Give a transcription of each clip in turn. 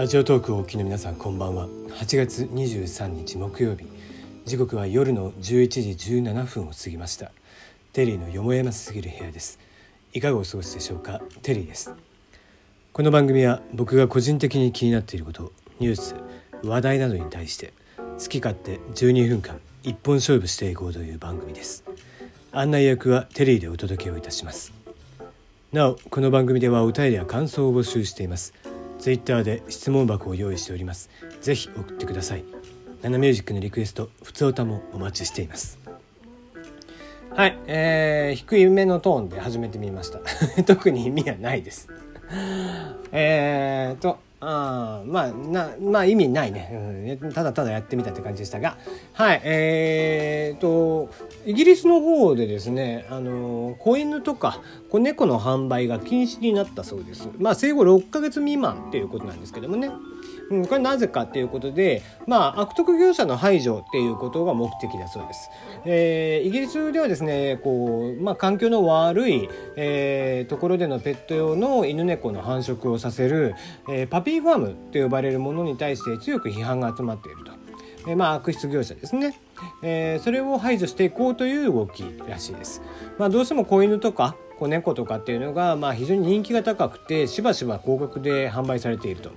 ラジオトークをお聞きの皆さんこんばんは。8月23日木曜日。時刻は夜の11時17分を過ぎました。テリーのよもやますぎる部屋です。いかがお過ごしでしょうか？テリーです。この番組は僕が個人的に気になっていることニュース話題などに対して好き勝手12分間一本勝負していこうという番組です。案内役はテリーでお届けをいたします。なおこの番組ではお便りや感想を募集しています。ツイッターで質問箱を用意しております。ぜひ送ってください。ナナミュージックのリクエスト普通歌もお待ちしています。はいえー、低い目のトーンで始めてみました。特に意味はないです。えーとあまあなまあ意味ないね、うん、ただただやってみたって感じでしたが。はい。えーとイギリスの方でですねあの子犬とか子猫の販売が禁止になったそうです。まあ生後6ヶ月未満っていうことなんですけどもね。これなぜかっていうことで、まあ、悪徳業者の排除っていうことが目的だそうです。えー、イギリスではですね、こう、まあ、環境の悪い、えー、ところでのペット用の犬猫の繁殖をさせる、えー、パピーファームと呼ばれるものに対して強く批判が集まっていると。えー、まあ、悪質業者ですね。えー、それを排除していこうという動きらしいです。まあ、どうしても子犬とか子猫とかっていうのが、まあ、非常に人気が高くてしばしば高額で販売されていると。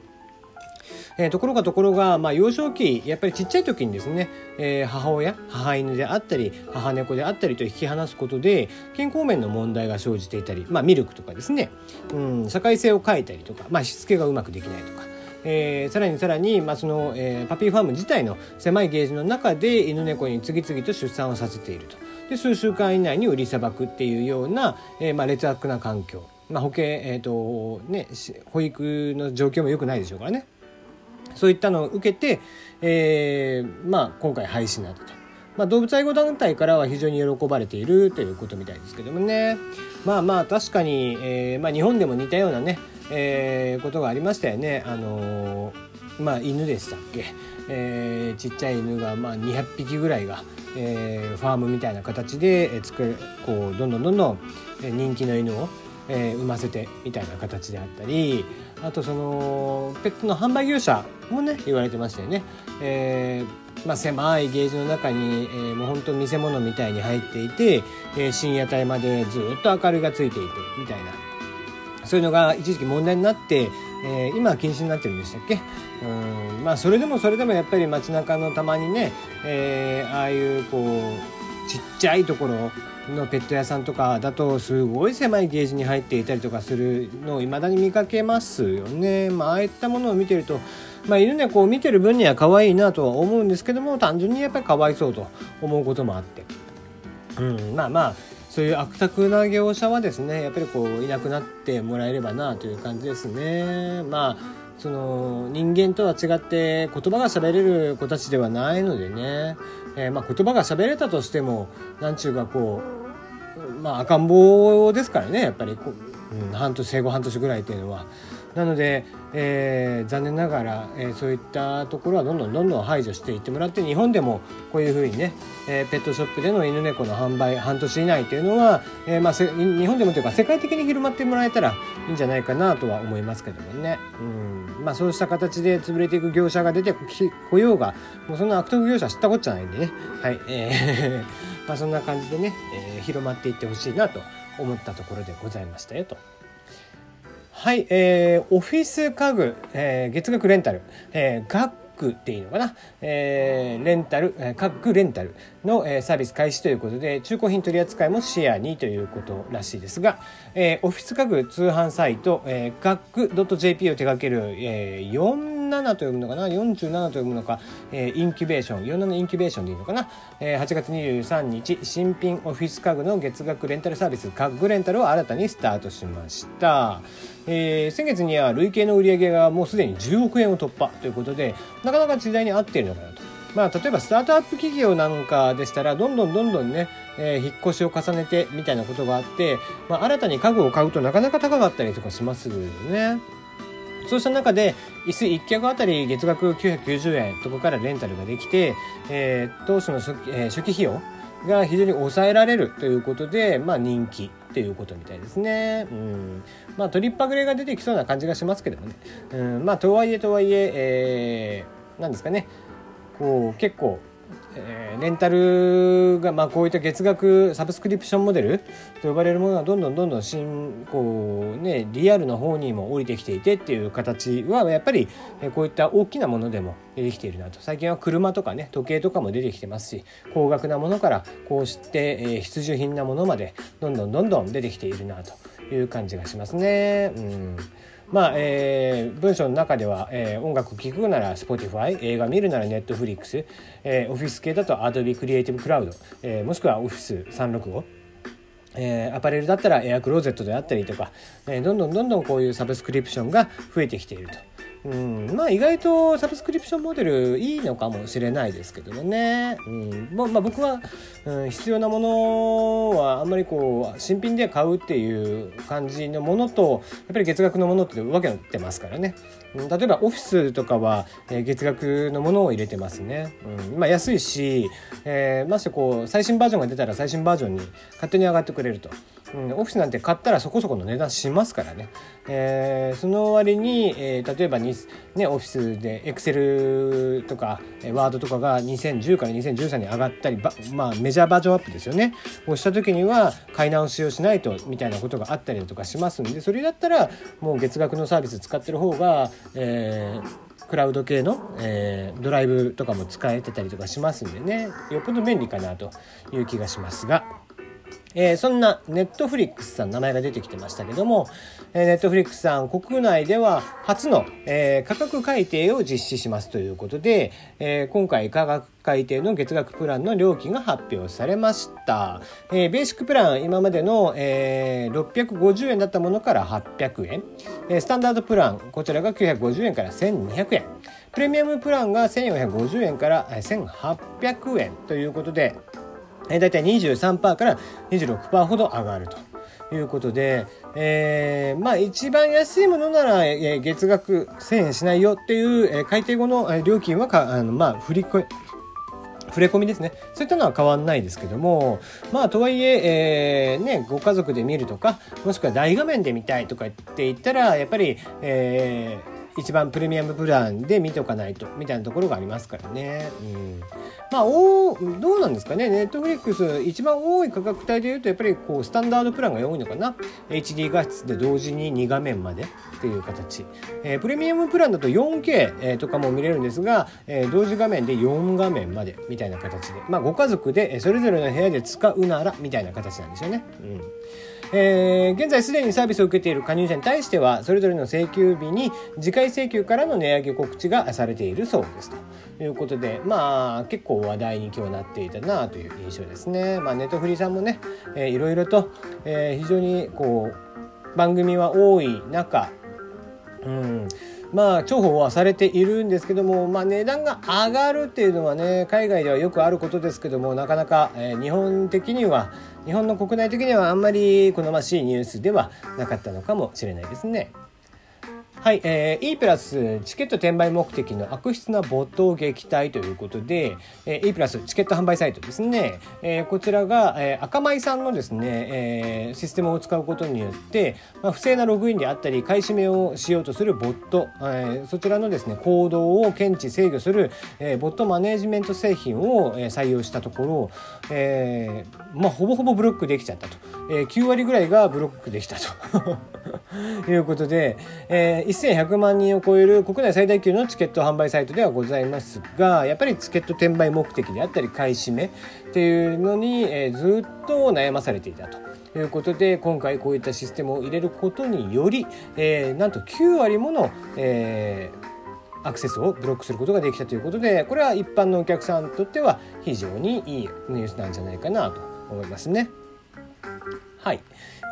えー、ところがところが、まあ、幼少期やっぱりちっちゃい時にですね、えー、母親母犬であったり母猫であったりと引き離すことで健康面の問題が生じていたり、まあ、ミルクとかですね、うん、社会性を変えたりとか、まあ、しつけがうまくできないとか。えー、さらにさらに、まあそのえー、パピーファーム自体の狭いゲージの中で犬猫に次々と出産をさせているとで数週間以内に売りさばくっていうような、えーまあ、劣悪な環境、まあ、保険、えーとね、保育の状況も良くないでしょうからね。そういったのを受けて、えー、まあ、今回廃止になったと。まあ、動物愛護団体からは非常に喜ばれているということみたいですけどもね。まあまあ確かに、えーまあ、日本でも似たようなね、えー、ことがありましたよね。あのー、まあ犬でしたっけ、えー、ちっちゃい犬が、まあ、200匹ぐらいが、えー、ファームみたいな形で作るこうどんどんどんどん人気の犬をえー、産ませてみたいな形であったりあとそのペットの販売業者もね言われてましたよね。えーまあ、狭いゲージの中に、えー、もう本当見せ物みたいに入っていて、えー、深夜帯までずっと明かりがついていてみたいなそういうのが一時期問題になって、えー、今は禁止になってるんでしたっけ？うんまあそれでもそれでもやっぱり街中のたまにね、えー、ああいうこうちっちゃいところのペット屋さんとかだとすごい狭いゲージに入っていたりとかするのを未だに見かけますよね。まあ、ああいったものを見てると、まあ、犬猫を見てる分には可愛いなとは思うんですけども単純にやっぱりかわいそうと思うこともあって、うん、まあまあそういう悪徳な業者はですねやっぱりこういなくなってもらえればなという感じですね。まあその人間とは違って言葉が喋れる子たちではないのでね、えー、まあ言葉が喋れたとしても何ちゅうかこうまあ赤ん坊ですからねやっぱりこう、うん、半年生後半年ぐらいっていうのは。なので、えー、残念ながら、えー、そういったところはどんどんどんどん排除していってもらって日本でもこういうふうにね、えー、ペットショップでの犬猫の販売半年以内というのは、えーまあ、日本でもというか世界的に広まってもらえたらいいんじゃないかなとは思いますけどもね。うんまあ、そうした形で潰れていく業者が出てこようがもうそんな悪徳業者知ったこっちゃないんでね、はいえー まあ、そんな感じでね、えー、広まっていってほしいなと思ったところでございましたよと。はい、えー、オフィス家具、えー、月額レンタル、えー、学区っていうのかな、えー、レンタル、えー、各レンタルの、えー、サービス開始ということで中古品取り扱いもシェアにということらしいですが、えー、オフィス家具通販サイト、えー、学区 .jp を手掛ける、えー、4 47と読むのかな？47と読むのか、えー、インキュベーション。47インキュベーションでいいのかな、えー、8月23日新品オフィス家具の月額レンタルサービス家具レンタルを新たにスタートしました、えー、先月には累計の売り上げがもうすでに10億円を突破ということでなかなか時代に合っているのかなと。まあ、例えばスタートアップ企業なんかでしたらどんどんどんどんね、えー、引っ越しを重ねてみたいなことがあって、まあ、新たに家具を買うとなかなか高かったりとかしますよね。そうした中で椅子1脚あたり月額990円とこからレンタルができて、えー、当初の初,、えー、初期費用が非常に抑えられるということで、まあ、人気っていうことみたいですね。うんまあ、取りっぱぐれが出てきそうな感じがしますけどもね。うんまあ、とはいえとはいええー、なんですかねこう結構えー、レンタルが、まあ、こういった月額サブスクリプションモデルと呼ばれるものがどんどんどんどん新こう、ね、リアルな方にも降りてきていてっていう形はやっぱりこういった大きなものでも出てきているなと最近は車とかね時計とかも出てきてますし高額なものからこうして、えー、必需品なものまでどんどんどんどん出てきているなという感じがしますね。うんまあえー、文章の中では、えー、音楽聴くなら Spotify 映画見るなら Netflix、えー、オフィス系だと Adobe Creative Cloud、えー、もしくは Office365 えー、アパレルだったらエアクローゼットであったりとか、えー、どんどんどんどんこういうサブスクリプションが増えてきていると。うん、まあ意外とサブスクリプションモデルいいのかもしれないですけどもね、うん。まあ、僕は、うん、必要なものはあんまりこう新品で買うっていう感じのものとやっぱり月額のものって分けてますからね、例えばオフィスとかは、え、月額のものを入れてますね、うん。まあ、安いし、えー、ましてこう最新バージョンが出たら最新バージョンに勝手に上がってくれると。うん、オフィスなんて買ったらそこそこの値段しますからね、えー、その割に、えー、例えばに、ね、オフィスでエクセルとかワードとかが2010から2013に上がったりまあ、メジャーバージョンアップですよね。をした時には買い直しをしないとみたいなことがあったりとかしますんでそれだったらもう月額のサービス使ってる方が、えー、クラウド系の、えー、ドライブとかも使えてたりとかしますんでねよっぽど便利かなという気がしますが。えー、そんなネットフリックスさん名前が出てきてましたけども、えー、ネットフリックスさん国内では初の、えー、価格改定を実施しますということで、えー、今回価格改定の月額プランの料金が発表されました。えー、ベーシックプラン今までの、えー、650円だったものから800円、えー、スタンダードプランこちらが950円から1200円プレミアムプランが1450円から1800円ということでえー、大体23%から26%ほど上がると。いうことで、えー、まあ一番安いものなら、えー、月額1000円しないよっていう、えー、改定後の料金はかあのまあ振り込触れ込みですねそういったのは変わんないですけどもまあとはいええー、ねご家族で見るとかもしくは大画面で見たいとかって言ったらやっぱり、えー、一番プレミアムプランで見ておかないとみたいなところがありますからね。うん、まあおどうなんですかね。ネットフリックス一番多い価格帯でいうとやっぱりこうスタンダードプランが多いのかな。HD 画質で同時に2画面までっていう形、えー、プレミアムプランだと 4K、えー、とかも見れるんですが、えー、同時画面で4画面までみたいな形で。まあご家族でそれぞれの部屋で使うならみたいな形なんですよね。うん。えー、現在すでにサービスを受けている加入者に対してはそれぞれの請求日に次回請求からの値上げ告知がされているそうですということでまあ結構話題に今日なっていたなという印象ですね。まあ、ネトフリさんもね、えー、いろいろと、えー、非常にこう番組は多い中うんまあ重宝はされているんですけども、まあ、値段が上がるっていうのはね海外ではよくあることですけどもなかなか、えー、日本的には日本の国内的にはあんまり好ましいニュースではなかったのかもしれないですね。はい、えー、E プラスチケット転売目的の悪質なボットを撃退ということで、えー、E プラスチケット販売サイトですね、えー、こちらが、えー、赤米さんのですね、えー、システムを使うことによって、まあ、不正なログインであったり買い占めをしようとするボット、えー、そちらのですね行動を検知制御する、えー、ボットマネジメント製品を、えー、採用したところ、えーまあ、ほぼほぼブロックできちゃったと、えー、9割ぐらいがブロックできたと。いうことで、えー、1100万人を超える国内最大級のチケット販売サイトではございますがやっぱりチケット転売目的であったり買い占めっていうのに、えー、ずっと悩まされていたと。いうことで今回こういったシステムを入れることにより、えー、なんと9割もの、え、アクセスをブロックすることができたということでこれは一般のお客さんにとっては非常にいいニュースなんじゃないかなと思いますね。はい。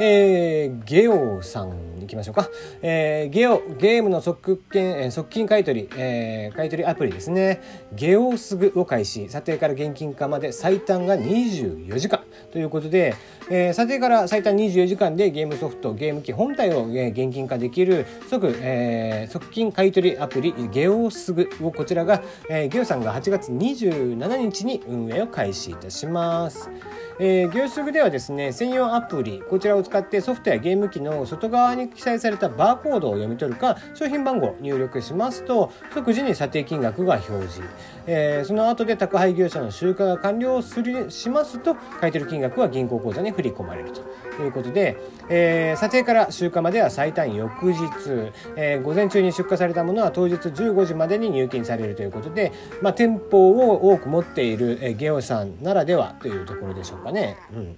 えー、ゲオさん行きましょうか。えー、ゲオ、ゲームの即金、即金買取、えー、買取アプリですね。ゲオすぐを開始。査定から現金化まで最短が24時間ということで、えー、査定から最短24時間でゲームソフトゲーム機本体を、えー、現金化できる即、えー、即金買取アプリゲオスグをこちらが、えー、ゲオさんが8月27日に運営を開始いたします。えー、業スグではですね専用アプリこちらを使ってソフトやゲーム機の外側に記載されたバーコードを読み取るか商品番号を入力しますと即時に査定金額が表示、えー、その後で宅配業者の集荷が完了するしますと買取金額は銀行口座に振り込まれると。いうことで、えー、査定から集荷までは最短翌日、えー、午前中に出荷されたものは当日15時までに入金されるということで、まあ、店舗を多く持っている、えー、ゲオさんならではというところでしょうかね。うん。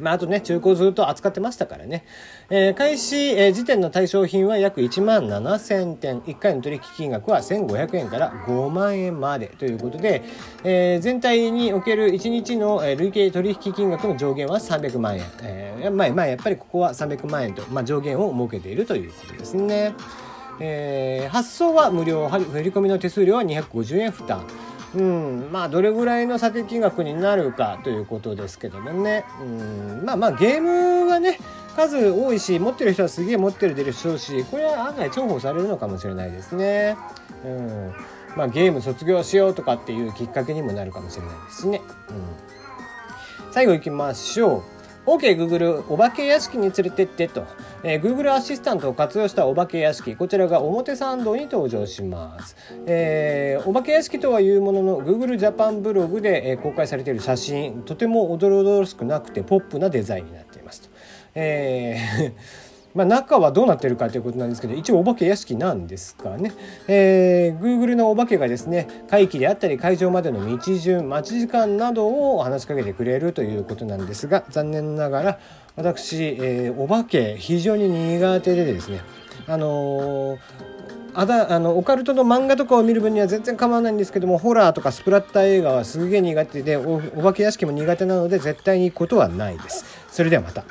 まあ、あとね、中古ずっと扱ってましたからね。えー、開始、えー、時点の対象品は約1万7000点。1回の取引金額は1500円から5万円までということで、えー、全体における1日の、累計取引金額の上限は300万円。えー、まあ、まあ、やっぱりここは300万円と、まあ、上限を設けているということですね。えー、発送は無料、振り込みの手数料は250円負担。うん、まあどれぐらいの査定金額になるかということですけどもね、うん、まあまあゲームはね数多いし持ってる人はすげえ持ってるでしょうしこれは案外重宝されるのかもしれないですね。うんまあ、ゲーム卒業しようとかっていうきっかけにもなるかもしれないですね。うん、最後いきましょう。OK Google お化け屋敷に連れてってと、えー、Google アシスタントを活用したお化け屋敷。こちらが表参道に登場します、えー、お化け屋敷とはいうものの Google ジャパンブログで、えー、公開されている写真。とても驚々しくなくてポップなデザインになっていますと、えーまあ、中はどうなってるかということなんですけど一応お化け屋敷なんですかね、えー、Google のお化けがですね会期であったり会場までの道順待ち時間などを話しかけてくれるということなんですが残念ながら私、えー、お化け非常に苦手でですねあのーあだあのオカルトの漫画とかを見る分には全然構わないんですけどもホラーとかスプラッター映画はすげえ苦手でお化け屋敷も苦手なので絶対に行くことはないです。それではまた。